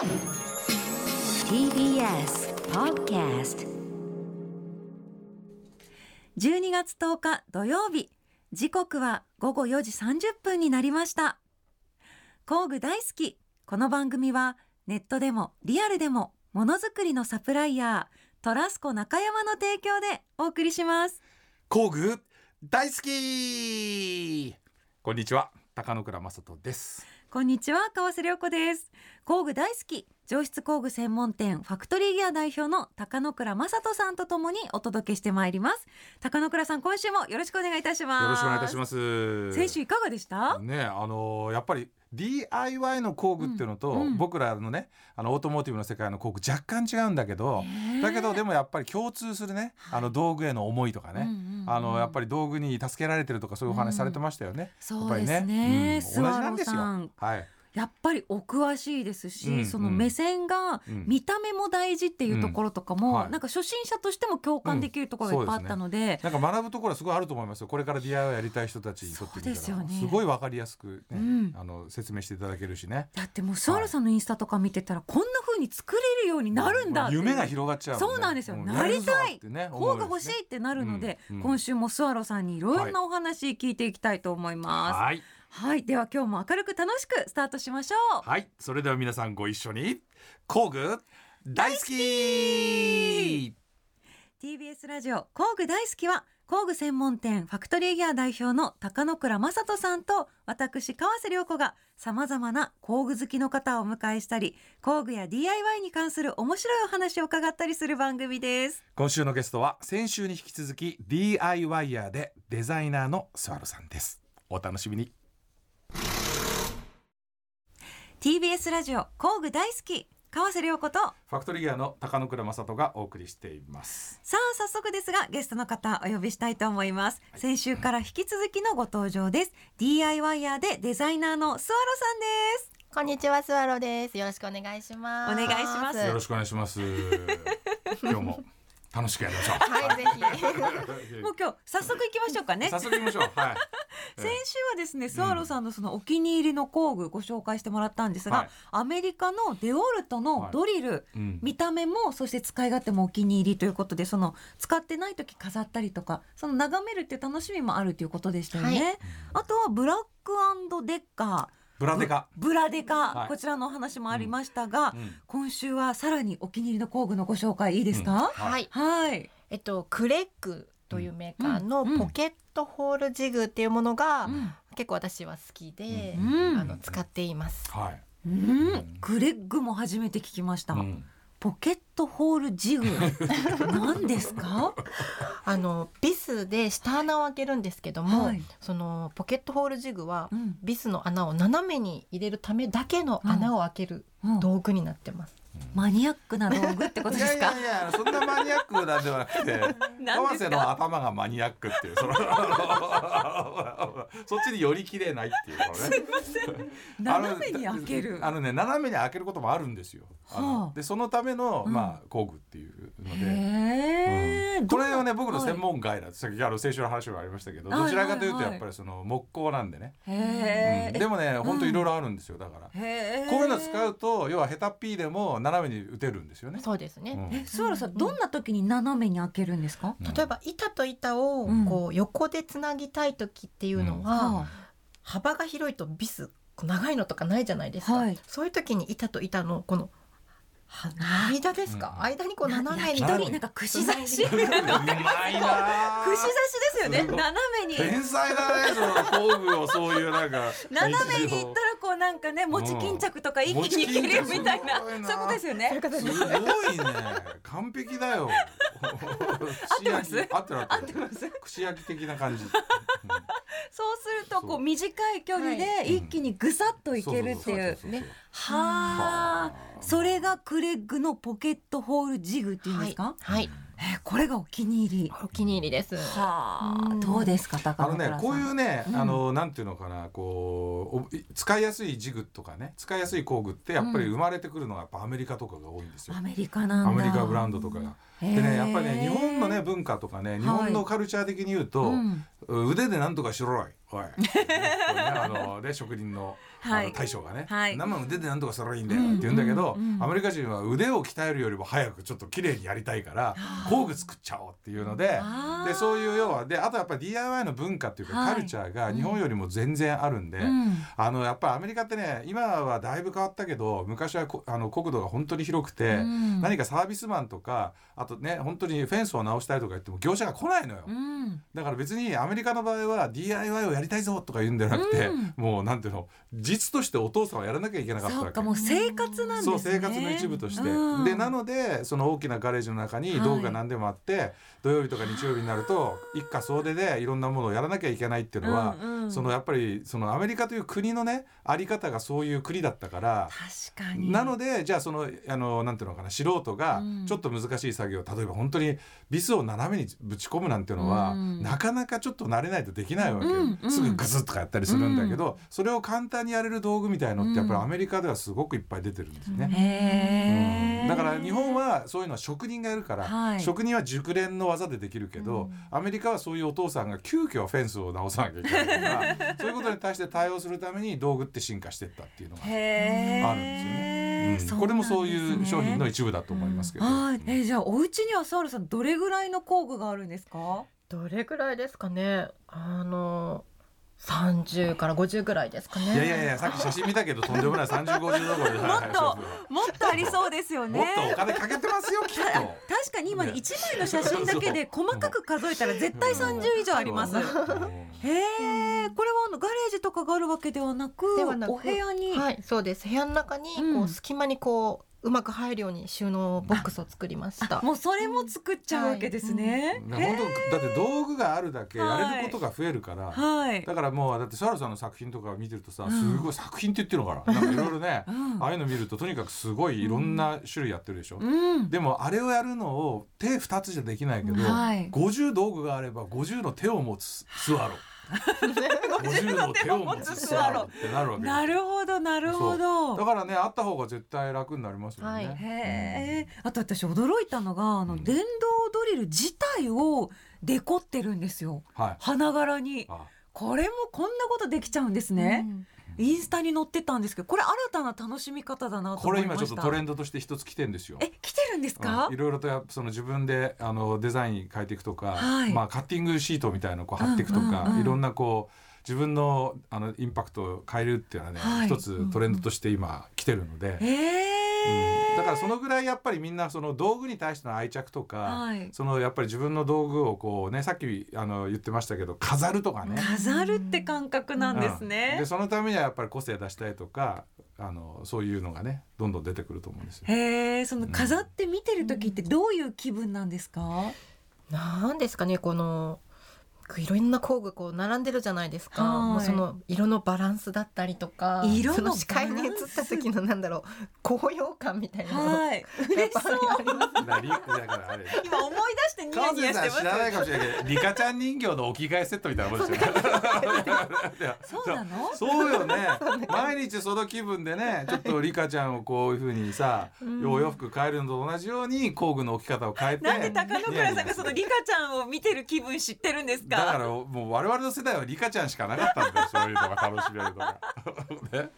TBS Podcast 12月10日土曜日。時刻は午後4時30分になりました。工具大好き。この番組はネットでもリアルでもものづくりのサプライヤートラスコ中山の提供でお送りします。工具大好き。こんにちは。高野倉正人です。こんにちは川瀬良子です。工具大好き。上質工具専門店ファクトリーギア代表の高野倉正人さんとともにお届けしてまいります。高野倉さん今週もよろしくお願いいたします。よろしくお願いいたします。先週いかがでした？ねあのーやっぱり DIY の工具っていうのと、うんうん。僕らのねあのオートモーティブの世界の工具若干違うんだけど、だけどでもやっぱり共通するねあの道具への思いとかね、うんうんうんあのやっぱり道具に助けられてるとかそういうお話されてましたよね。そうですやっぱりね。うん。同じなんですよ。はい。やっぱりお詳しいですし、うんうん。その目線がうん。見た目も大事っていうところとかも、うん。はい。なんか初心者としても共感できるところがいっぱいあったので,、なんか学ぶところはすごいあると思いますよ。これから DIY やりたい人たちにとってみたら。ね。すごいわかりやすく、ねうん。あの説明していただけるしね。だってもうスワロさんのインスタとか見てたらこんな風に作れるようになるんだ夢が広がっちゃうそうなんですよ。なりたいやるぞってねこうが欲し思いってなるので、うん。うん。今週もスワロさんにいろんなお話聞いていきたいと思います。はい。はい、では今日も明るく楽しくスタートしましょう。はい、それでは皆さんご一緒に工具大好き。TBS ラジオ工具大好きは工具専門店ファクトリーギア代表の高野倉正人さんと私川瀬良子がさまざまな工具好きの方をお迎えしたり工具や DIY に関する面白いお話を伺ったりする番組です。今週のゲストは先週に引き続き DIYer でデザイナーのスワロさんです。お楽しみに TBS ラジオ工具大好き川瀬良子とファクトリーギアの高野倉正人がお送りしています。さあ早速ですがゲストの方お呼びしたいと思います、先週から引き続きのご登場です。DIYer でデザイナーのスワロさんです。こんにちは、スワロです。よろしくお願いします。お願いします。よろしくお願いします。今日も楽しくやりましょう。はい、ぜひ。もう今日早速行きましょうかね。早速行きましょう。はい先週はですねスワロさんのそのお気に入りの工具ご紹介してもらったんですが、はい。アメリカのデオルトのドリル、うん。見た目もそして使い勝手もお気に入りということでその使ってない時飾ったりとかその眺めるっていう楽しみもあるということでしたよね、はい。あとはブラックデッカー。ブラデカ。ブラデカ、はい。こちらのお話もありましたが、うん。今週はさらにお気に入りの工具のご紹介いいですか、うん。はい。はい、えっと、クレッグというメーカーのうんポケットホールジグっていうものがうん。結構私は好きで、うん。あの使っています。はい、うん、クレッグも初めて聞きました、うん。ポケットホールジグ。何ですか？あのビスで下穴を開けるんですけども、はい。そのポケットホールジグはうん。ビスの穴を斜めに入れるためだけの穴を開けるうん。道具になってます。マニアックな道具ってこといですか？やいやいやそんなマニアックなんではなくて 何川瀬の頭がマニアックっていうそのそっちに寄りきれないっていうこのね。斜めに開ける。あのね斜めに開けることもあるんですよ。はあ。でそのための、うん。まあ工具っていうので。うん。これはね僕の専門外だ、さっきあの先週の話もありましたけど、はい。どちらかというとやっぱりその木工なんでね、うん。でもね本当いろいろあるんですよだから、こういうの使うと要はヘタっぴーでも斜めに打てるんですよね。そうですね。うん。えスワロさんどんな時に斜めに開けるんですか、例えば板と板をうん。こう横でつなぎたい時っていうのは、は幅が広いとビス長いのとかないじゃないですか、はい。そういう時に板と板のこのは間ですか、うん。間にこうな斜めに。なんか串刺し。串刺しですよね。斜めに。天才だねその工具をそういうなんか。斜めに行ったらこうなんかね餅巾着とか一気にいけるみたいな。ういうことですよね。すごいね。完璧だよ。合てます？合ってる合合っててます？串焼き的な感じ、うんそうするとこそうう短い距離で一気にぐさっといけるっていう。そそそそねはあ。それがクレッグのポケットホールジグっていうんですか、はい、えーこれがお気に入り。お気に入りです。はあうん。どうですか高野倉さん。ねこういうね、うん。あのなんていうのかなこうお使いやすいジグとかね使いやすい工具ってやっぱり生まれてくるのがやっぱアメリカとかが多いんですよ。アメリカなんだ。アメリカブランドとかが。でねやっぱりね日本のね文化とかね日本のはいカルチャー的に言うと、うん。腕でなんとかしろい。おい、ねあのね職人のあのはい。大将がね、はい。生腕でなんとかすればいいんだよって言うんだけど、アメリカ人は腕を鍛えるよりも早くちょっと綺麗にやりたいから工具作っちゃおうっていうのででそういう要はであとやっぱり DIY の文化っていうか、はい。カルチャーが日本よりも全然あるんで、うん。あのやっぱりアメリカってね今はだいぶ変わったけど昔はこあの国土が本当に広くて、うん。何かサービスマンとかあとね本当にフェンスを直したいとか言っても業者が来ないのよ。うん。だから別にアメリカの場合は DIY をやりたいぞとか言うんじゃなくて、うん。もうなんていうの実としてお父さんはやらなきゃいけなかったわけ。そうかもう生活なんですね。そう生活の一部として、うん。でなのでその大きなガレージの中にはい。道具が何でもあって、土曜日とか日曜日になると一家総出でいろんなものをやらなきゃいけないっていうのは、うんうん。そのやっぱりそのアメリカという国のねあり方がそういう国だったから。確かに。なのでじゃあそのあのなんていうのかな素人がうん。ちょっと難しい作業、例えば本当にビスを斜めにぶち込むなんていうのは、うん。なかなかちょっと慣れないとできないわけよ、うんうん。すぐグズッとかやったりするんだけど、それを簡単にやれる道具みたいのってやっぱりアメリカではすごくいっぱい出てるんですね。だから日本はそういうのは職人がやるから、はい。職人は熟練の技でできるけど、アメリカはそういうお父さんが急遽フェンスを直さなきゃいけないとか そういうことに対して対応するために道具って進化していったっていうのがあるんですよね。うん。これもそういう商品の一部だと思いますけど。はい、えーじゃあお家にはサールさんどれぐらいの工具があるんですか？どれぐらいですかね。あの30から50ぐらいですかね。いやいやいやさっき写真見たけどとんでもない。30、50どころで、はいはい そうもっとありそうですよね。もっとお金かけてますよきっと。あ確かに今ねね。一枚の写真だけで細かく数えたら絶対30以上あります。へえ、これはあのガレージとかがあるわけではなく、ではなくお部屋に、はいそうです。部屋の中にうん。こう隙間にこううまく入るように収納ボックスを作りましたあもうそれも作っちゃうわけですね。ね本当だって道具があるだけやれることが増えるから。はい。だからもうだってサラさんの作品とか見てるとさ、うんすごい作品って言ってるのかな。なんかいろいろね、うんああいうの見るととにかくすごいいろんな種類やってるでしょ。うん。でもあれをやるのを手二つじゃできないけど、はい50道具があれば50の手を持つスワロー。50の手を持つスワローってなるわけよなるほどなるほど。だからねあった方が絶対楽になりますよね。はいへえ。あと私驚いたのがあのうん電動ドリル自体をデコってるんですよ。はい。花柄に。あこれもこんなことできちゃうんですね。インスタに載ってたんですけど、これ新たな楽しみ方だなとこれ思いました。今ちょっとトレンドとして一つ来てんですよ。え、来てるんですか？うんい？ろいろとその自分であのデザイン変えていくとか、はいまあカッティングシートみたいなのをこう貼っていくとか、うんうんうんいろんなこう自分のあのインパクトを変えるっていうのはね、はい一つトレンドとして今来てるので、ええうんだからそのぐらいやっぱりみんなその道具に対しての愛着とか、はいそのやっぱり自分の道具をこうねさっきあの言ってましたけど飾るとかね。飾るって感覚なんですうんねで。そのためにはやっぱり個性出したいとかあのそういうのがねどんどん出てくると思うんですよ。へえ、その飾って見てる時ってどういう気分なんですか？なんですかねこのいろんな工具こう並んでるじゃないですか、はい。もうその色のバランスだったりとか色のその視界に映った時のなんだろう高揚感みたいなの。がはい。嬉しそう。今思い出してニヤ川ニヤしてます。知。らないかもしれないけどリカちゃん人形のお着替えセットみたいなもんですよそうなの？そうよね。毎日その気分でねちょっとリカちゃんをこういうふうにさ、うん。お洋服変えるのと同じように工具の置き方を変えて。なんで高野倉さんがそのリカちゃんを見てる気分知ってるんですか？だからもう我々の世代はリカちゃんしかなかったんだよそういうのが楽しめるのが。ね、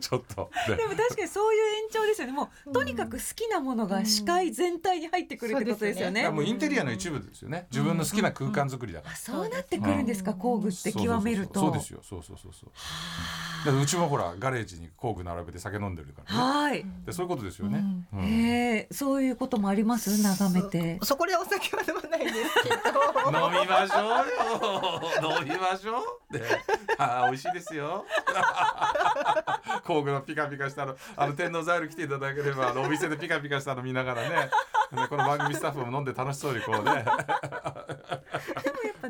ちょっと、ねでも確かにそういう延長ですよね。もうとにかく好きなものが視界全体に入ってくるってことですよね。いやもうインテリアの一部ですよね自分の好きな空間作りだから。あそうなってくるんですか、うん工具って極めると。そうですよそうそうそうそうだからうちもほらガレージに工具並べて酒飲んでるからねはい。でそういうことですよね、うんええそういうこともあります眺めて。そこでお酒は飲まないんですけど飲みましょう。よ飲みましょう。であ美味しいですよ。工具のピカピカしたのあの天王ザイル来ていただければあのお店でピカピカしたの見ながらね。この番組スタッフも飲んで楽しそうにこうね。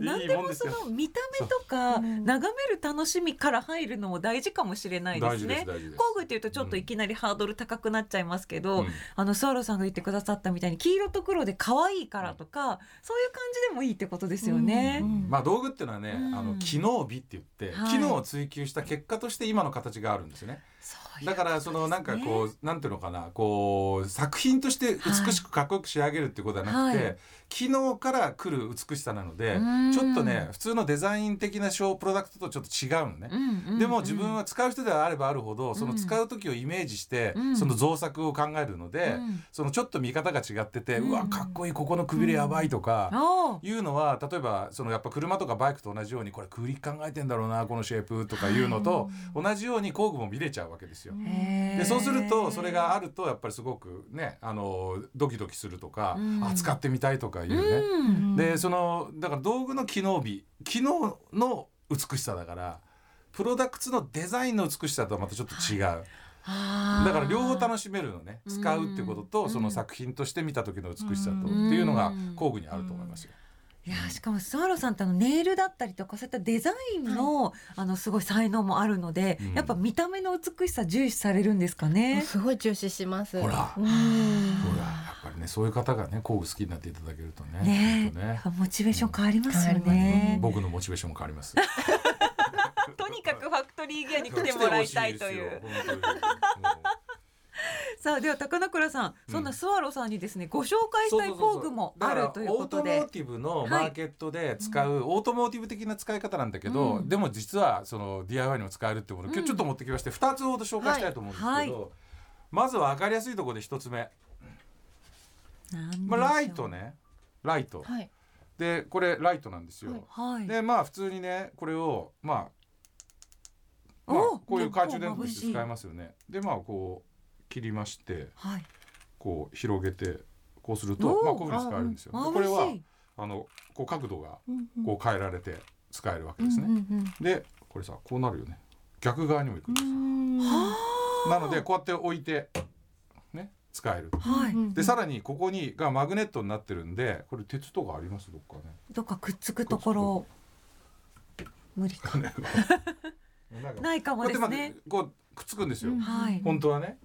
やっぱ何でもその見た目とかう。ん眺める楽しみから入るのも大事かもしれないですね。工具っていうとちょっといきなりハードル高くなっちゃいますけど、うん。あのスワローさんが言ってくださったみたいに黄色と黒で可愛いからとか、そういう感じでもいいってことですよね。まあ道具っていうのはね、うん。あの機能美って言って、はい。機能を追求した結果として今の形があるんですよね。そういうだからそのなんかこうなんていうのかなこう作品として美しくかっこよく仕上げるってことはなくて、はい。機能から来る美しさなのでうん。ちょっとね普通のデザイン的なショープロダクトとちょっと違うのね。でも自分は使う人であればあるほどその使う時をイメージしてうん。その造作を考えるのでうん。そのちょっと見方が違っててうわかっこいいここのくびれやばいとかいうのは例えばそのやっぱ車とかバイクと同じようにこれ空力考えてんだろうなこのシェイプとかいうのと同じように工具も見れちゃうわけですよ。でそうするとそれがあるとやっぱりすごくねあのドキドキするとか、うん。あ使ってみたいとかいうね。うん。でそのだから道具の機能美機能の美しさだからプロダクツのデザインの美しさとはまたちょっと違う、あー。だから両方楽しめるのね。うん。使うってことと、うんその作品として見た時の美しさと、うん。っていうのが交互にあると思いますよ。いやーしかもスワローさんってあのネイルだったりとかそういったデザインの、あのすごい才能もあるので、うんやっぱ見た目の美しさ重視されるんですかね。すごい重視します。ほらうんほらやっぱりねそういう方がね工具好きになっていただけるとねねねえ、モチベーション変わりますよ変わりね。僕のモチベーションも変わります。とにかくファクトリーギアに来てもらいたいという。さあでは高野倉さん、そんなスワローさんにですねご紹介したい工具もあるということで。オートモー。ティブのマーケットで使う、オートモーティブ的な使い方なんだけど、うん。でも実はその DIY にも使えるってものを今日ちょっと持ってきまして2つほど紹介したいと思うんですけど、まずは分かりやすいところで1つ目、まあ、ライト。ね。ライト。はい。でこれライトなんですよ。でまあ普通にねこれをまあ、まあ、おこういう懐中電灯として使えますよね。でまあこう切りましてはい。こう広げてこうするとまあこういうふうに使えるんですよ。これはあのこう角度がこう変えられて使えるわけですね。でこれさこうなるよね逆側にもいくんですよなのでこうやって置いてね使える。はい。でさらにここにがマグネットになってるんでこれ鉄とかあります？どっかね。どっかくっつくところ。無理か。ないかもですね。こうくっつくんですよ。はい。本当はね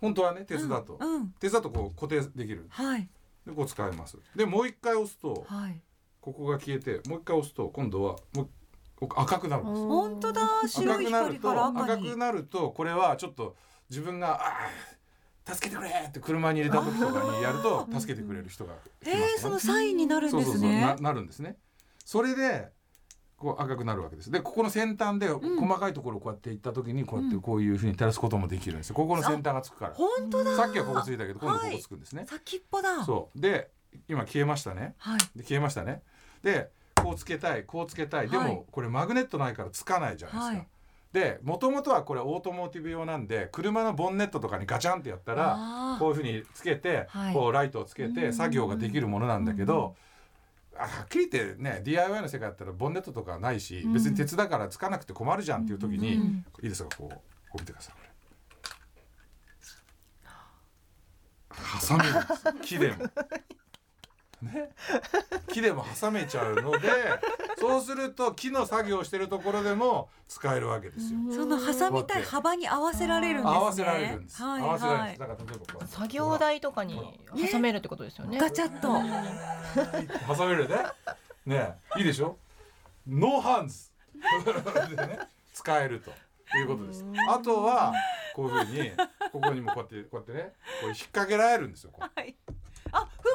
本当はね鉄だと、うん。うん鉄だとこう固定できるはい。でこう使えますでもう一回押すとはい。ここが消えてもう一回押すと今度はもう赤くなるんですよ本当だ。白い赤くなると光から赤赤にく。なるとこれはちょっと自分が助けてくれって車に入れた時とかにやると助けてくれる人が来ますえねー、そのサインになるんですそうそうそうなね。なるんですねそれでこう赤くなるわけです。でここの先端で細かいところをこうやっていった時にこうやってこういうふうに照らすこともできるんですよ。ここの先端がつくから。本当だ。さっきはここついたけど今度こはいこつくんですね、先っぽだ。そう。で今消えましたね。はい。で消えましたね。でこうつけたいこうつけたい。でも、はい。これマグネットないからつかないじゃないですか、はい。でもともとはこれオートモーティブ用なんで車のボンネットとかにガチャンってやったらこういうふうにつけて、はい。こうライトをつけて作業ができるものなんだけど、あはっきり言ってね DIY の世界だったらボンネットとかはないし、別に鉄だからつかなくて困るじゃんっていう時に、うんいいですかこうこう見てください。これ。挟めるんです木でも。ね、木でも挟めちゃうのでそうすると木の作業してるところでも使えるわけですよ。その挟みたい幅に合わせられるんですね。合わせられるんです。はい合わせられるんです。はい。だから例えばこう作業台とかに挟めるってことですよね。ガチャッと。挟めるね。ねいいでしょ？ノーハンズでね 使えるということです。あとはこういうふうにここにもこうやってこうやってねこう引っ掛けられるんですよ。こうはい。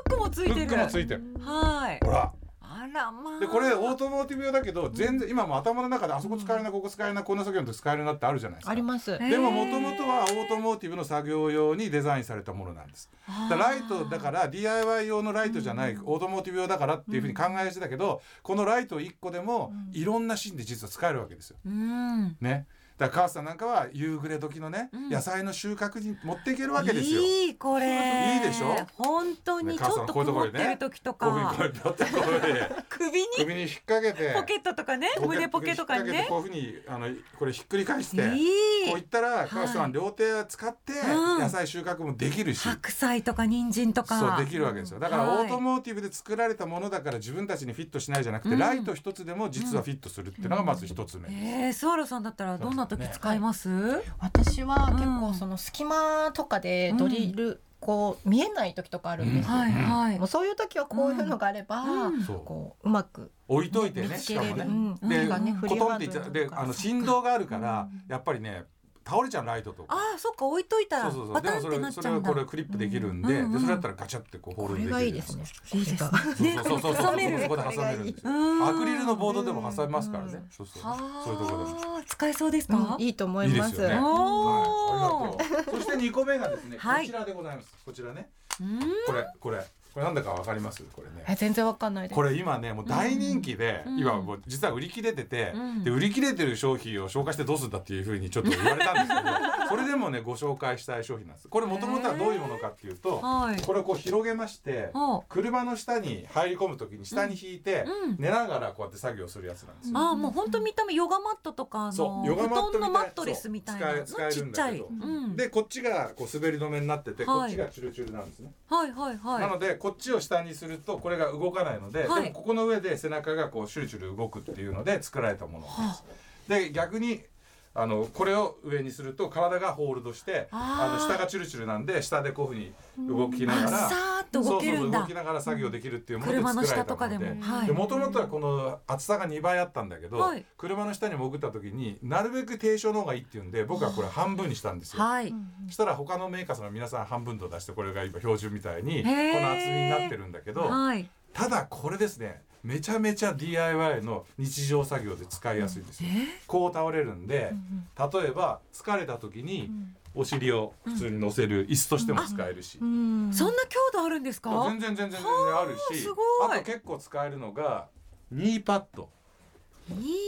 フックもついてる。フックもついてる。はい。ほら。あらまあ。でこれオートモーティブ用だけど全然今も頭の中であそこ使えるなここ使えるなこんな作業の時使えるなってあるじゃないですか。あります。えーでももともとはオートモーティブの作業用にデザインされたものなんです。だライトだから DIY 用のライトじゃないオートモーティブ用だからっていうふうに考えしてたけどこのライト1個でもいろんなシーンで実は使えるわけですよ。うん。ね。だから母さんなんかは夕暮れ時のね、うん。野菜の収穫に持っていけるわけですよ。いいこれ。いいでしょ？本当にねちょっと母さんこういうとこ曇ってろにねる時とかにこうやってこういうふうに首に？首に引っ掛けて。ポケットとかね胸ポケとかにね。こういうふうにあのこれひっくり返して。いい。こういったら母さん両手使ってうん。野菜収穫もできるし、白菜とか人参とか。そうできるわけですよ。だからはい。オートモーティブで作られたものだから自分たちにフィットしないじゃなくて、うん。ライト一つでも実はフィットするっていうのがまず一つ目、えー、スワローさんだったらどんな時使います？私は結うん。構その隙間とかでドリル、こう見えない時とかあるんですよ。はいはい。もう。そういう時はこういうのがあれば、こううまく置いといてね。しかもね、うん。でねコトンっていっちゃう。であの振動があるから、うん。やっぱりね倒れちゃうライトとか。ああそっか置いといたらそうそうそう。バタンってでもそれなっちゃうんだそれはこれクリップできるんで,、うんうんでそれだったらガチャってこうホーこルドできるれがいいですね。いいですね。そうそうそうそう挟める。そこで挟めるんですアクリルのボードでも挟めますからうんねそうそう。はそういうところで使えそうですか、うんいいと思います。いいですよね。おー。はい、ありがとう。そして二個目がですね、はい。こちらでございます。こちらね。うん。これこれこれなんだかわかります？これね。え全然わかんないこれ今ねもう大人気で、うん。今もう実は売り切れてて、うん。で売り切れてる商品を紹介してどうするんだっていうふうにちょっと言われたんですけど それでもねご紹介したい商品なんです。これもともとはどういうものかっていうと、はい。これをこう広げましてお車の下に入り込む時に下に引いて、うん。寝ながらこうやって作業するやつなんですよ。ああもう本当見た目ヨガマットとかあのヨガマットのマットレスみたいな使えるんだけど。でこっちがこう滑り止めになってて、はい。こっちがチュルチュルなんですね。はいはいはい。なのでこっちを下にするとこれが動かないので、はい。でもここの上で背中がこうシュルシュル動くっていうので作られたものなんです。で逆にあのこれを上にすると体がホールドしてあの下がチュルチュルなんで下でこういうふうに動きながらと動けるんだそうそうそう動きながら作業できるっていうもので車の作られ下とかでたものでもはい。もともとはこの厚さが2倍あったんだけど、はい。車の下に潜った時になるべく低床の方がいいっていうんで僕はこれ半分にしたんですよ。はい、そしたら他のメーカーさんが皆さん半分と出してこれが今標準みたいにこの厚みになってるんだけどはい。ただこれですねめちゃめちゃ DIY の日常作業で使いやすいんですよ。こう倒れるんで例えば疲れた時にお尻を普通に乗せる椅子としても使えるし。うん。そんな強度あるんですか？全然全然全然あるし。あと結構使えるのがニーパッド。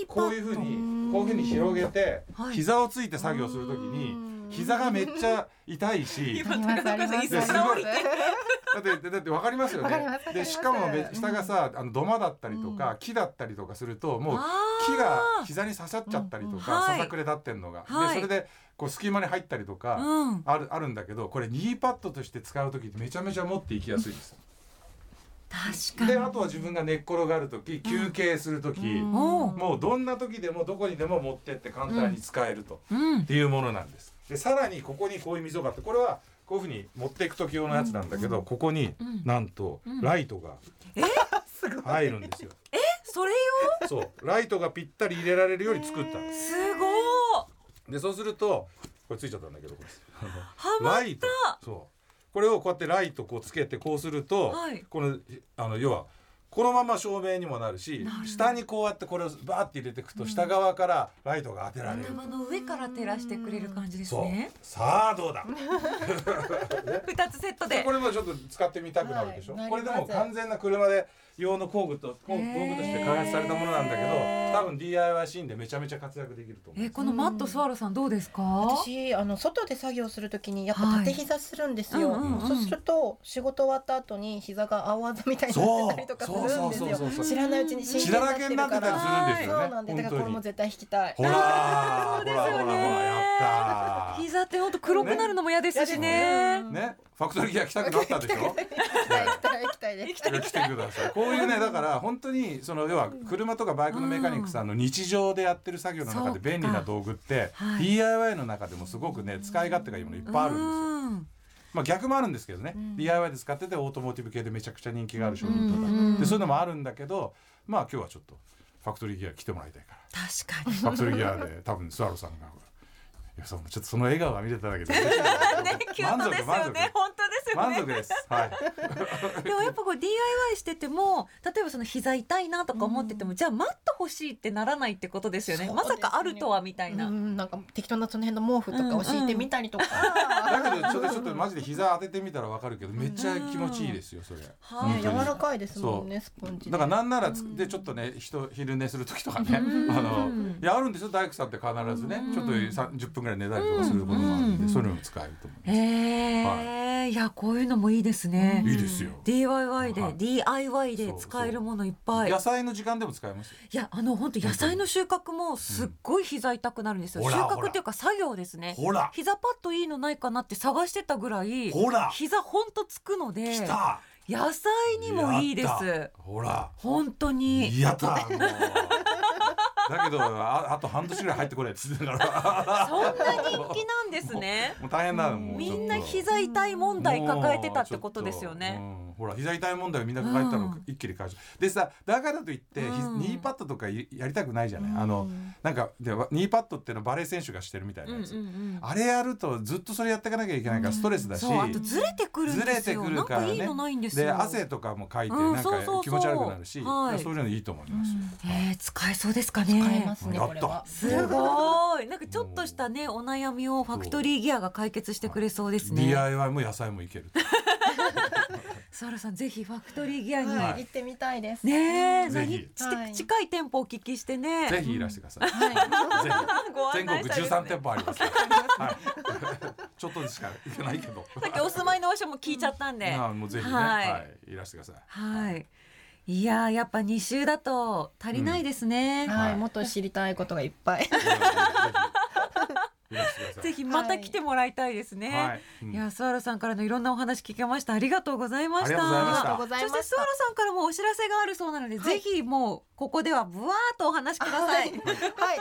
こういうふうにこういうふうに広げてはい。膝をついて作業するときに膝がめっちゃ痛いし。だってだってわかりますよね。でしかもめ下がさあの土間だったりとか木だったりとかするともうあ木ーが膝に刺さっちゃったりとうんうん。かはい。ささくれ立ってんのが。はい。でそれでこう隙間に入ったりとかうん。あるあるんだけどこれニーパッドとして使う時ってめちゃめちゃ持っていきやすいです。確かに。であとは自分が寝っ転がる時休憩する時、うん。もうどんな時でもどこにでも持ってって簡単に使えると、うん。っていうものなんです。でさらにここにこういう溝があってこれはこういうふうに持っていく時用のやつなんだけど、ここにうん。なんとうん。ライトが入るんですよ。それよそう。ライトがぴったり入れられるように作ったんです。すごいでそうするとこれついちゃったんだけどこれ。ライト。そう。これをこうやってライトこうつけてこうすると、はい。このあの要はこのまま照明にもなるしなる下にこうやってこれをバーって入れていくと下側からライトが当てられる、頭の上から照らしてくれる感じですね。さあどうだ？二つセットで。これもちょっと使ってみたくなるでしょ、はい。これでも完全な車で用の工具と工具として開発されたものなんだけど多分 DIY シーンでめちゃめちゃ活躍できると思う。えこのマットスワロさんどうですか？私あの外で作業するときにやっぱ縦膝するんですよ、そうすると仕事終わった後に膝が青あざみたいになってたりとかするんですよ。知らないうちに神血経だらけになってたりするんですよね。そうなんでだからこれも絶対引きたい。ほらほらほらほらやったー。膝って本当黒くなるのも嫌ですしね。ね。ね、ファクトリーギア来たくなったでしょ？行きた。い行きたい行きたい行きたい来てください。こういうね、だから本当にその要は車とかバイクのメカニックさんの日常でやってる作業の中で便利な道具ってはい。DIY の中でもすごくね使い勝手がいいものいっぱいあるんですよ。うん。まあ逆もあるんですけどね、うん。DIY で使っててオートモーティブ系でめちゃくちゃ人気がある商品とか、うんでそういうのもあるんだけど、まあ今日はちょっとファクトリーギア来てもらいたいから。確かに。ファクトリーギアで多分スワロさんが。いやそうちょっとその笑顔が見れただけで。ねキュートですよね本当ですよね。満足です。はい。でもやっぱこう DIY してても例えばその膝痛いなとか思ってても、じゃあマット欲しいってならないってことですよね。そうまさかあるとはみたいな、うんなんか適当なその辺の毛布とかを敷いてみたりとか、だけどそれちょっとマジで膝当ててみたらわかるけどめっちゃ気持ちいいですよそれ。ね本当に。柔らかいですもんねスポンジで。だからなんならつでちょっとね人昼寝する時とかね、うん。あのいやあるんですよ大工さんって必ずね、うん。ちょっと30分ぐらい寝たりとかすることもあるんで、うんそういうのも使えると思います。へえ、い、やこういうのもいいですね、いいですよ。DIY で、はい。DIY で使えるものいっぱい。野菜の時間でも使えますよ。いやあの本当野菜の収穫もすっごい膝痛くなるんですよ、収穫っていうか作業ですね。ほら。膝パッドいいのないかなって探してたぐらいほら。膝ほんとつくので来た。野菜にもいいです。た。ほら。本当に。やった だけどああと半年ぐらい入ってこないって言ってたから。そんな人気なんですね。もう大変なのみんな膝痛い問題抱えてたってことですよね。ほら膝痛い問題をみんな抱えてたのうん一気に解消。でさだからといって、ニーパッドとかいやりたくないじゃない、あのなんかでニーパッドっていうのはバレー選手がしてるみたいなやつ、あれやるとずっとそれやっていかなきゃいけないからストレスだし、ずれてくるんですよ。ずれてくるからね。なんかいいのないんですよ。で汗とかもかいてうんなんか気持ち悪くなるし、はい。そういうのいいと思います。よ、えー、使えそうですか使えねますねやっこれは。すごい。なんかちょっとしたねお悩みをファクトリーギアが解決してくれそうですね。DIY も野菜もいける。スワロさんぜひファクトリーギアに、はい。行ってみたいです。ねえ。ぜひ。何はい。近い店舗をお聞きしてね。ぜひいらしてください、はい。ぜごひ。全国案内したいですね13店舗あります、はい、ちょっとでしか行けないけど。さっきお住まいの場所も聞いちゃったんで、あもうぜひね、ははいい、い、らしてください。はい。いやーやっぱ2週だと足りないですね。はい。もっと知りたいことがいっぱいぜひまた来てもらいたいですね。はい、うん。いやスワロさんからのいろんなお話聞けました。ありがとうございました。そしてスワロさんからもお知らせがあるそうなので、ぜひもうここではブワーっとお話しください、はい、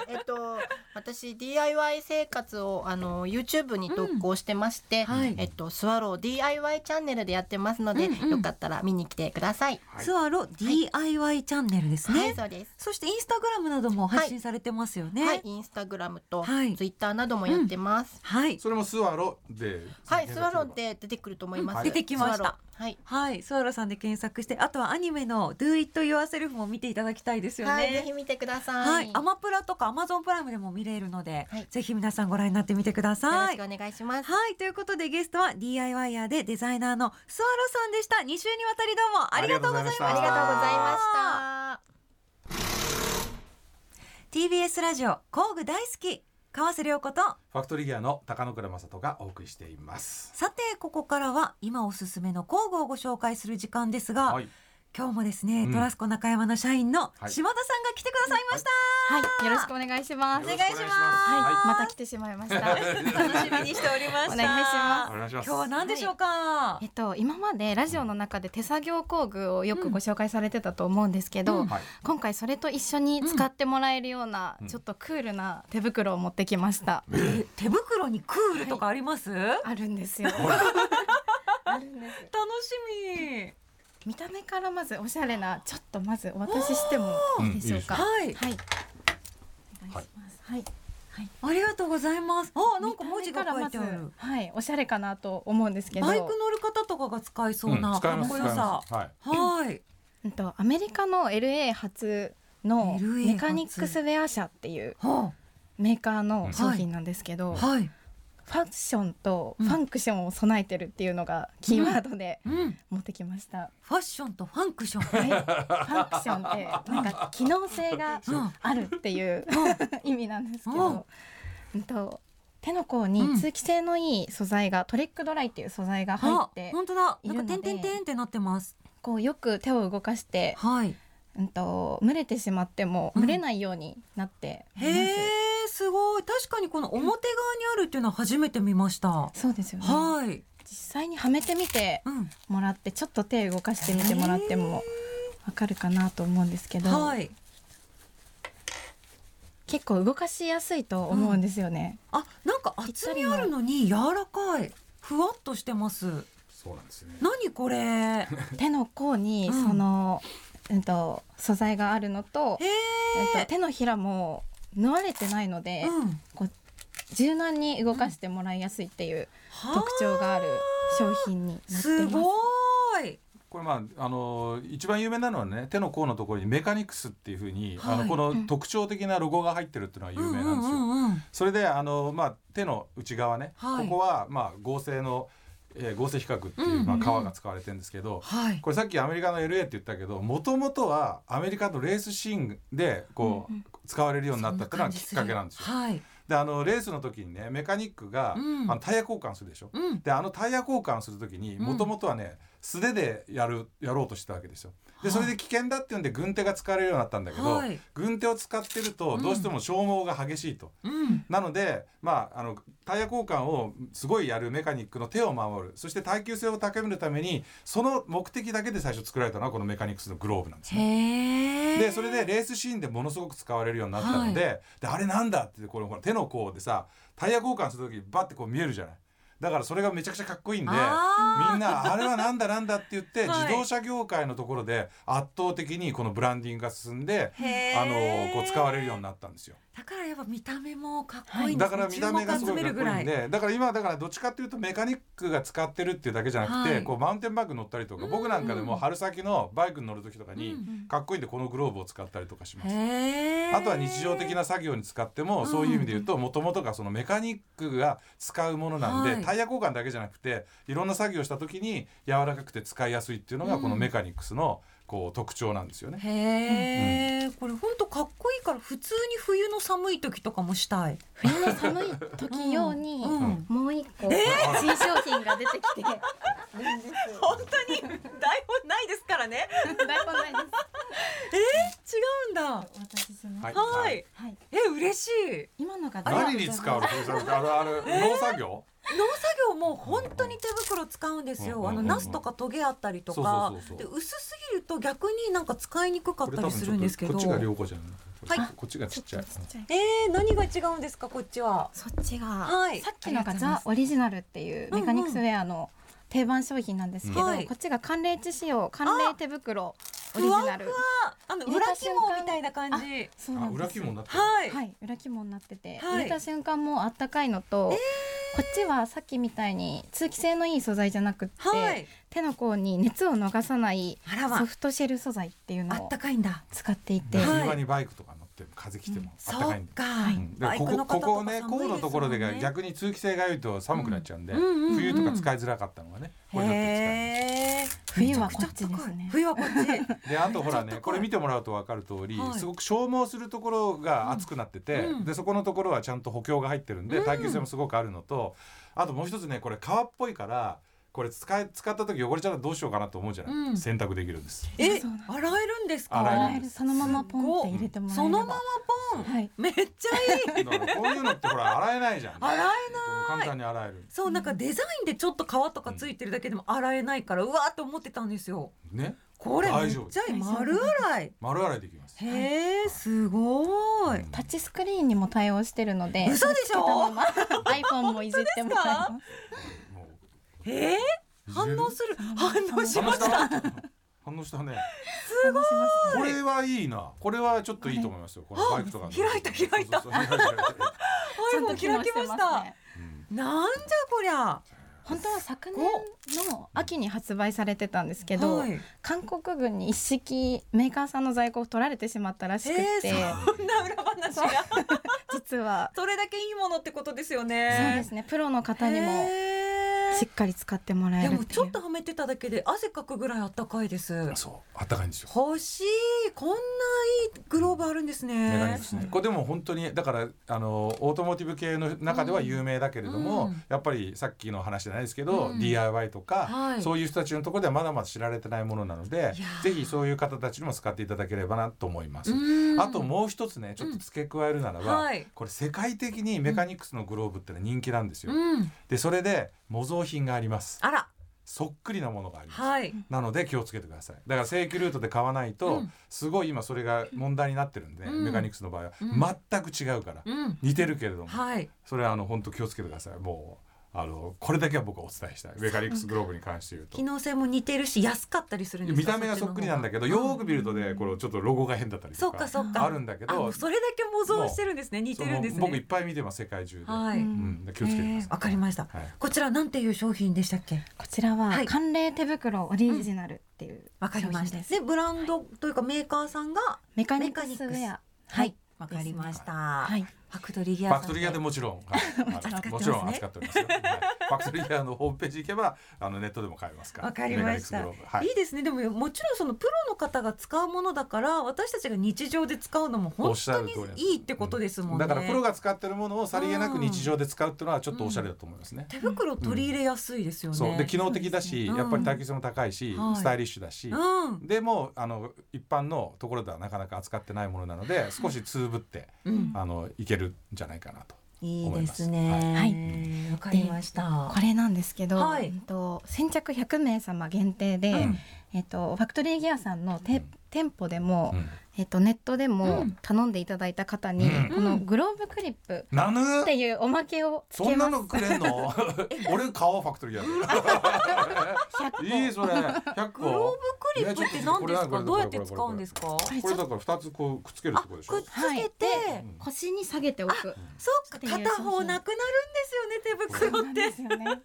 えっと私 DIY 生活をあの YouTube に投稿してまして、はい。えっとスワロー DIY チャンネルでやってますので、うんうん。よかったら見に来てください。はい。スワロ DIY チャンネルですね、はい、そうです。そしてインスタグラムなども配信されてますよね。はい、インスタグラムとはい。ツイッターなどもやってます。はいそれもスワロではい、スワローで出てくると思います。うん出てきました。はい。はい、スワロさんで検索してあとはアニメの Do It Yourself も見ていただきたいですよね、はい、ぜひ見てください。はい、アマプラとかアマゾンプライムでも見れるので、はいぜひ皆さんご覧になってみてくだよろさい。しくお願いします。はい、ということでゲストは DIYer でデザイナーのスワロさんでした。2週にわたりどうもありがとうございました。ありがとうございました。TBS ラジオ工具大好き川瀬良子とファクトリーギアの高野倉正人がお送りしています。さてここからは今おすすめの工具をご紹介する時間ですが、はい今日もですね、うんトラスコ中山の社員のはい島田さんが来てくださいました。はい、よろしくお願いします。お願いしますはい、また来てしまいました。楽しみにしておりました。お願いしますお願いします今日は何でしょうか？えっと、今までラジオの中で手作業工具をよくご紹介されてたと思うんですけど、うんはい今回それと一緒に使ってもらえるような、うんちょっとクールな手袋を持ってきました。え手袋にクールとかあります？あるんですよ。あるんです。楽しみ。見た目からまずおしゃれな、ちょっとまずお渡ししてもいいでしょうか？はい。はい。お願いします。はい。ありがとうございます。あ、なんか文字が書いてあ見た目からるま。ずはい、おしゃれかなと思うんですけど。バイク乗る方とかが使いそうなかっ使いますこよさ。はいはい。うんとアメリカの LA 発のメカニックスウェア社っていうはメーカーの商品なんですけど、あ、はい。ファッションとうんファンクションを備えてるっていうのがキーワードでうん。持ってきました。ファッションとファンクション。はい、ファンクションってなんか機能性がうんあるっていう意味なんですけうんど、うんと手の甲に通気性のいい素材がトリックドライっていう素材が入あっ、て本当だ。いるのでなんか点々点ってなってます。こうよく手を動かして、はい。うんと蒸れてしまってもうん蒸れないようになっています。へえ、すごい。確かにこの表側にあるっていうのは初めて見ました。そうですよね。はい。実際にはめてみてうん。もらってちょっと手動かしてみてもらってもわかるかなと思うんですけど、はい。結構動かしやすいと思うんですよね。あ、なんか厚みあるのに柔らかい。ふわっとしてます。そうなんですね何これ。へ 手の甲にうんその、うん、と素材があるのと,、うん、えと。手のひらも縫われてないので、うん。柔軟に動かしてもらいやすいっていう特徴がある商品になってます。すごい。これまああの一番有名なのはね手の甲のところにメカニクスっていうふうに、あはいのこの特徴的なロゴが入ってるっていうのは有名なんですよ。それであのまあ手の内側ね、はいここはまあ合成の、えー合成比較っていう、まあ、うんうん革が使われてるんですけど、はい。これさっきアメリカの LA って言ったけどもともとはアメリカのレースシーンでこう、うんうん使われるようになったっていうのはきっかけなんですよ。はい。であのレースの時にねメカニックが、うんあのタイヤ交換するでしょ。うんであのタイヤ交換する時にうんもともとはね素手でやるやろうとしてたわけですよ。でそれで危険だっていうんで軍手が使われるようになったんだけど、はい。軍手を使ってるとうん。どうしても消耗が激しいと。うん。なので、まあ、あのタイヤ交換をすごいやるメカニックの手を守る。そして耐久性を高めるためにその目的だけで最初作られたのはこのメカニクスのグローブなんですね。でそれでレースシーンでものすごく使われるようになったので,、であれなんだってこれほら手の甲でさタイヤ交換する時バッてこう見えるじゃないだからそれがめちゃくちゃかっこいいんでみんなあれはなんだなんだって言って、はい。自動車業界のところで圧倒的にこのブランディングが進んで、あのこう使われるようになったんですよ。だからやっぱ見た目もかっこいいんですね。だから見た目がすごいかっこいい。ん注目集めるぐらでだから今だからどっちかっていうとメカニックが使ってるっていうだけじゃなくて、はい。こうマウンテンバイク乗ったりとか、僕なんかでも春先のバイクに乗る時とかに、うん。かっこいいんでこのグローブを使ったりとかします。あとは日常的な作業に使っても、うん。そういう意味で言うともともとがそのメカニックが使うものなんで、はい。タイヤ交換だけじゃなくていろんな作業をした時に柔らかくて使いやすいっていうのがうん。このメカニクスのこう特徴なんですよね。へえ、これ本当かっこいいから普通に冬の寒い時とかもしたい。冬の寒い時用にうんうんもう一個新商品が出てきて。本当に台本ないですからね。台本ないです。違うんだ。お渡しします。はいはい。はい。え嬉しい。今のが何に使うのあのあれ農作業？農作業も本当に手袋使うんですよ。あのナスとかトゲあったりとかで薄すぎると逆になんか使いにくかったりするんですけど。こっちが良子じゃん。はいこっちがちっちゃい。えー、何が違うんですかこっちは？そっちが、はいさっきのがザ・オリジナルっていうメカニクスウェアの定番商品なんですけど、こっちが寒冷地仕様寒冷手袋オリジナルふわふわあの裏肝みたいな感じ。あそうなんです裏肝になってる。はい。はい裏肝になってて、はい入れた瞬間もあったかいのと、こっちはさっきみたいに通気性のいい素材じゃなくって、はい。手の甲に熱を逃さないあらまソフトシェル素材っていうのをあったかいんだ。使っていて、はいバイクとか乗って風来てもあったそかいんで。うん。でここここねここのところで逆逆に通気性が良いと寒くなっちゃうんで、うんうんうんうん。冬とか使いづらかったのがねこれだってへえ。冬はこっちですね。冬はこっち。であとほらねこれ見てもらうと分かる通り、はい。すごく消耗するところが熱くなってて、うん。でそこのところはちゃんと補強が入ってるんでうん。耐久性もすごくあるのと、あともう一つねこれ革っぽいからこれ使い使った時汚れちゃったらどうしようかなと思うじゃない、うん洗濯できるんです。え洗えるんですか？洗える洗えるそのままポンって入れてもらえればそのままポン？はいめっちゃいい。こういうのってほら洗えないじゃん。洗えない。簡単に洗える。そうなんかデザインでちょっと皮とかついてるだけでも洗えないからうわーって思ってたんですよ。ねこれめっ大丈夫ちゃいい丸洗い。丸洗いできます。へえすごい。タッチスクリーンにも対応してるので嘘でしょ？iPhone もいじってもらいますえー、反応する？反応しまし。たた。反応したね。すごいこれはいいな。これはちょっといいと思いますよ。このバイクとかの。開いた開いた開 いた開いたはいもう開きました。うんなんじゃこりゃ。本当は昨年の秋に発売されてたんですけど、はい韓国軍に一式メーカーさんの在庫を取られてしまったらしくて、えー、そんな裏話が。実はそれだけいいものってことですよそうね。ですねプロの方にもしっかり使ってもらえるっていう。もうちょっとはめてただけで汗かくぐらいあったかいです。そう、あったかいんですよ。欲しい。こんないいグローブあるんですね。ですね。これでも本当にだからあのオートモーティブ系の中では有名だけれども、うん。やっぱりさっきの話じゃないですけど、うん。DIY とか、はい。そういう人たちのところではまだまだ知られてないものなのでぜひそういう方たちにも使っていただければなと思います。うん。あともう一つねちょっと付け加えるならば、はい。これ世界的にメカニクスのグローブってのは人気なんですよ。うん。でそれで模造品があります。あら。そっくりなものがあります。はい。なので気をつけてください。だから正規ルートで買わないと、うん。すごい今それが問題になってるんで、うん。メカニクスの場合は、うん。全く違うから、うん。似てるけれども、はい。それはあの本当気をつけてください。もうあのこれだけは僕はお伝えしたい。メカニクスグローブに関して言うと。機。能性も似てるし安かったりするんですか見た目がそっくりなんだけど、よーく見るとね、これちょっとロゴが変だったりそとかっかそっか。あるんだけどそれだけ模造してるんですね。似てるんですその僕いっねぱい見てます世界中で。はい、うん。うん、気をつけてください。えーわかりました。はい。こちらなんていう商品でしたっけ？こちらははい。寒冷手袋オリジナルっていうわかりました。です。でブランドというかメーカーさんがメカニクスウェア。はい。わかりました。はいファクトリーギフアさんァクトリーギアでもちろん、はい。扱ってますね。もちろん扱っておりますよ。はい、ファクトリーギアのホームページ行けばあのネットでも買えますから。わかりました。はい。いいですね。でももちろんそのプロの方が使うものだから私たちが日常で使うのもお本当にいいってことですもんね、だからプロが使ってるものをさりげなく日常で使うっていうのはちょっとおしゃれだと思いますね。手袋取り入れやすいですよね、そう。で機能的だし、うん。やっぱり耐久性も高いし、はい。スタイリッシュだし、うん。でもあの一般のところではなかなか扱ってないものなので少しつぶってうん。あのいけるんじゃないかなと。いいですね。はい。わかりました。これなんですけど、はい。うんと先着100名様限定で、うんえっとファクトリーギアさんのて、店舗でも、うん。えっとネットでうもん。頼んでいただいた方に、うん。このグローブクリップっていうおまけをつそけます。んなのくれんの？俺買おうファクトリーギアで。いいそれ。100個。グローブクリップって何ですか？どうやって使うんですか？これだから2つこうくっつけるってことでしょ？くっつけて、はいうん。腰に下げておく。そっか片方なくなるんですよね手袋って。ですよね。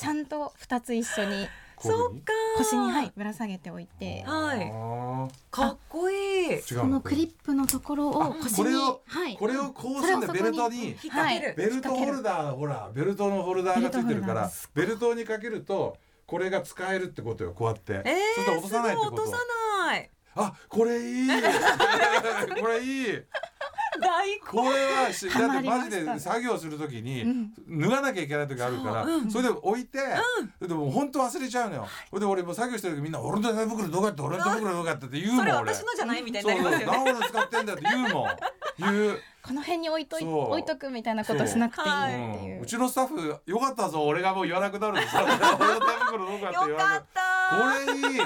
ちゃんと二つ一緒にそうか腰にはいぶら下げておいて、はい。かっこいい。このクリップのところあを腰にこれをはい。これをこうするんだ。それをそこにベルトに。引っ掛ける、ベルトホルダーほらベルトのホルダーがついてるからベルトにかけるとこれが使えるってことよこうやって、えー、そ落とさないってこと。すごい落とさない。あこれいい。これいい。大 これはしだハってマジで作業するときにうん。脱がなきゃいけない時あるからそれで置いてそれでもう本当忘れちゃうのよ。それで俺もう作業してる時みんな「俺の手袋どこやって俺の手袋どこやって」って言うもそれん俺私のじゃないみたいにそうそうなりますよね。何俺使ってんだよって言うもんこの辺に置いとい置いとくみたいなことしなくていいっていう。う。ん。ちのスタッフよかったぞ俺がもう言わなくなるんですよ。こやって言よわなくかったこれいい。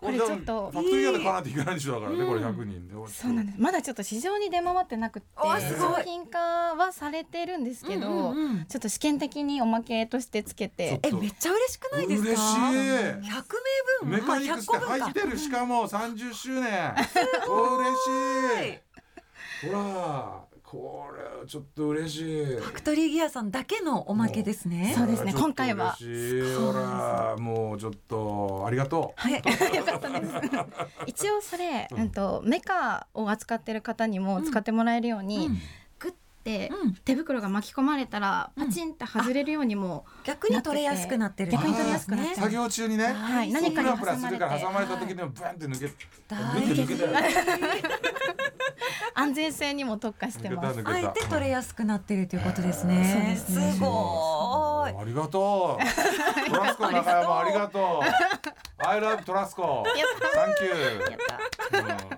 これちょっとファクトリーで買わないといけないんでしょだからねこれうん100人で。そうなんです。まだちょっと市場に出回ってなくて商品化はされてるんですけど、うんうんうん。ちょっと試験的におまけとしてつけて。えめっちゃ嬉しくないですか？嬉しい。100名分。メカニクスってまあ100個分か。入ってるしかも30周年。嬉しいほらこれちょっと嬉しい。ファクトリーギアさんだけのおまけですね。そうですね。今回は嬉しい。ほらもうちょっとありがとう。はい。よかったです。一応それ、うん。うんとメカを扱ってる方にも使ってもらえるように、うんうん。手袋が巻き込まれたらうん。パチンって外れるようにも、逆に取れやすくなってる。逆に取れやすくなってる作業中にねはい何かにプラプラするから挟まれたはい時にもブンって抜け大抜け抜けた安全性にも特化してます。あえて取れやすくなってるということですね。すごーい。ありがとう。トラスコの中山ありがとう。I love トラスコ。やっ Thank you た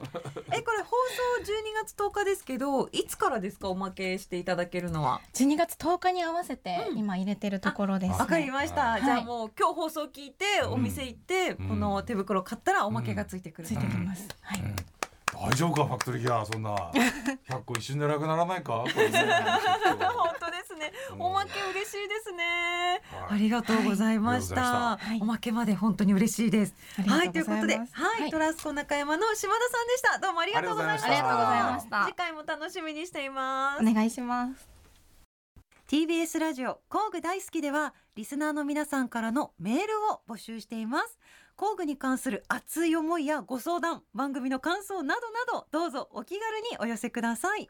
12月10日ですけどいつからですか？おまけしていただけるのは。12月10日に合わせてうん今入れてるところです、ね。わかりました。はいじゃあもう今日放送聞いてうんお店行ってうんこの手袋買ったらおまけがついてくる。ついてきます。はい。うん大丈夫かファクトリーギアそんな100個一瞬でなくならないか？本当ですね。うんおまけ嬉しいですね。はいありがとうございましはいた。ありがとうございましたおまけまで本当に嬉しいです。はい、ということで。はい、トラスコ中山の島田さんでした。どうもありがとうございました。ありがとうございました次回も楽しみにしています。お願いします。TBS ラジオ工具大好きではリスナーの皆さんからのメールを募集しています工具に関する熱い思いやご相談番組の感想などなどどうぞお気軽にお寄せください。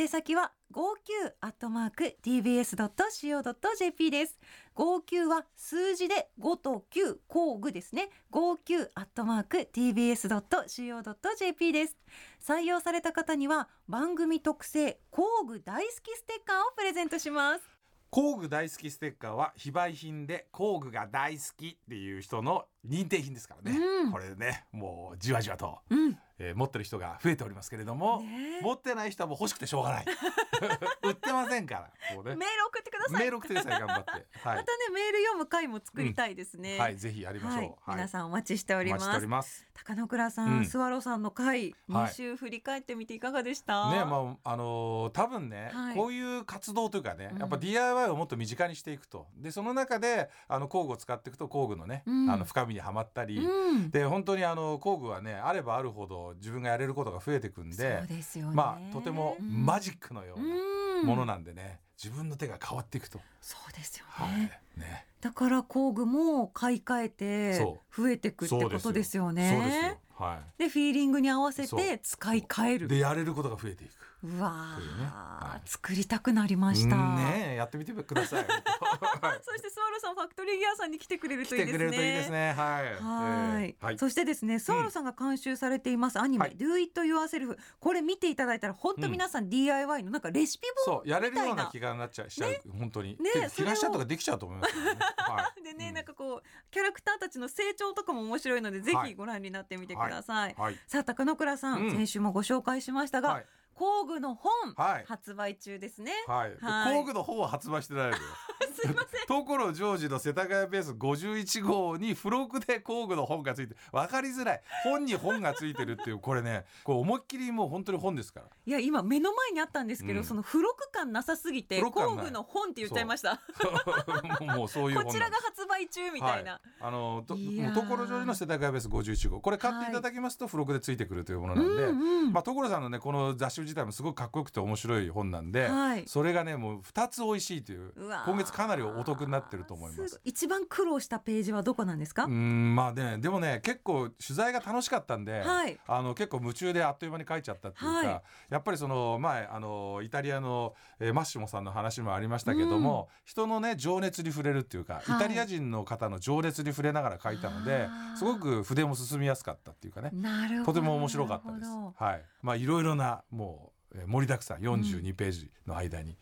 宛先は59アットマーク tbs.co.jp です。59は数字で5と9工具ですね。59アットマーク tbs.co.jp です。採用された方には番組特製工具大好きステッカーをプレゼントします。工具大好きステッカーは非売品で工具が大好きっていう人の認定品ですからね、うん。これねもうじわじわと、うんえー持ってる人が増えておりますけれども、ねえ。持ってない人はもう欲しくてしょうがない。売ってませんから。ね。メール送ってください。メール送ってください頑張って。はまたねメール読む回も作りたいですね、い、はい、ぜひやりましょう、はい、皆さんお待ちしております。高野倉さん、うん。スワローさんの回はい。2週振り返ってみていかがでした、ねまああのー多分ね、はい。こういう活動というかね、うん。やっぱ DIY をもっと身近にしていくと。でその中であの工具を使っていくと工具のね、うん。あの深みにはまったり、うん、で本当にあの工具はねあればあるほど自分がやれることが増えていくんでそうですよね。まあとてもうん。マジックのようなうんものなんでね、自分の手が変わっていくと、そうですよね、はいね。だから工具も買い替えてそ増えてくってことですよね。でフィーリングに合わせて使い替える。いでやれることが増えていく。うわというね。ー、はい。作りたくなりました。うんねえやってみてください。は いそしてスワローさんファクトリーギアさんに来てくれる来といいですね。てくれるといいですね。はい。はい、えーはい。そしてですね、スワローさんが監修されていますアニメ、はい Do It Yourself これ見ていただいたら本当皆さん DIY のなんかレシピ本そうやれるような気がなっちゃうしちゃう、本当に、ね東ちゃんとかできちゃうと思いますはい。でね、うん。なんかこうキャラクターたちの成長とかも面白いのでぜひご覧になってみてください。はい。さあ高野倉さん、うん。先週もご紹介しましたが、はい工具の本、はい。発売中ですね。はい、はい。工具の方は発売してないのよ。すいません。所ジョージの世田谷ベース51号に付録で工具の本がついて分かりづらい。本に本がついてるっていうこれねこれ思いっきりもう本当に本ですから。いや今目の前にあったんですけど、うん。その付録感なさすぎて付録感ない。工具の本って言っちゃいました。もう。もうそういう本こちらが発売中みたいな。はい、あのといやー。所ジョージの世田谷ベース51号。これ買っていただきますと付録でついてくるというものなんで、まあ所さんのねこの雑誌自体もすごくかっこよくて面白い本なんで、はい。それがねもう2つ美味しいという今月かなりお得になってると思います。ご。一番苦労したページはどこなんですか、うんまあねでもね結構取材が楽しかったんで、はい。あの結構夢中であっという間に書いちゃったっていうか、はい。やっぱりその前あのイタリアの、えーマッシモさんの話もありましたけども、人のね情熱に触れるっていうか、はい。イタリア人の方の情熱に触れながら書いたのですごく筆も進みやすかったっていうかね。なるほど。とても面白かったです。はい、まあいろいろなもう、えー盛りだくさん42ページの間に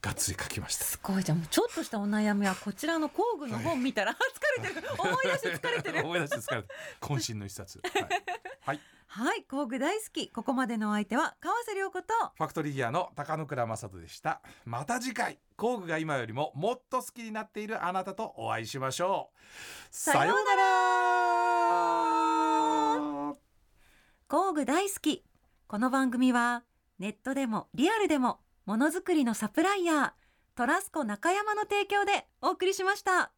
がっつり書きました。すごいじゃんもうちょっとしたお悩みはこちらの工具の本見たら、疲れてる思い出して疲れてる思い出して疲れてる渾身の一冊。はい、はいはい工具大好きここまでのお相手は川瀬良子とファクトリーギアの高野倉正人でした。また次回、工具が今よりももっと好きになっているあなたとお会いしましょう。さようなら。工具大好きこの番組はネットでもリアルでもものづくりのサプライヤートラスコ中山の提供でお送りしました。